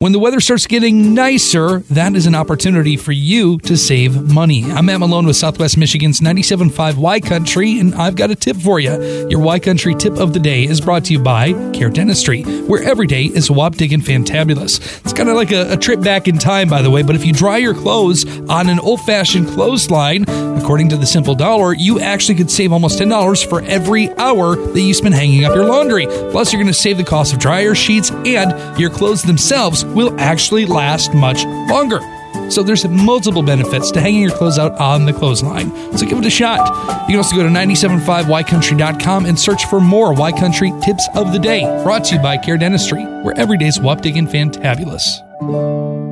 When the weather starts getting nicer, that is an opportunity for you to save money. I'm Matt Malone with Southwest Michigan's 97.5 Y Country, and I've got a tip for you. Your Y Country tip of the day is brought to you by Care Dentistry, where every day is wapdig and fantabulous. It's kind of like a, a trip back in time, by the way, but if you dry your clothes on an old fashioned clothesline, according to the Simple Dollar, you actually could save almost $10 for every hour that you spend hanging up your laundry. Plus, you're going to save the cost of dryer sheets, and your clothes themselves will actually last much longer. So there's multiple benefits to hanging your clothes out on the clothesline. So give it a shot. You can also go to 975ycountry.com and search for more Y Country tips of the day. Brought to you by Care Dentistry, where every day's wapdig and fantabulous.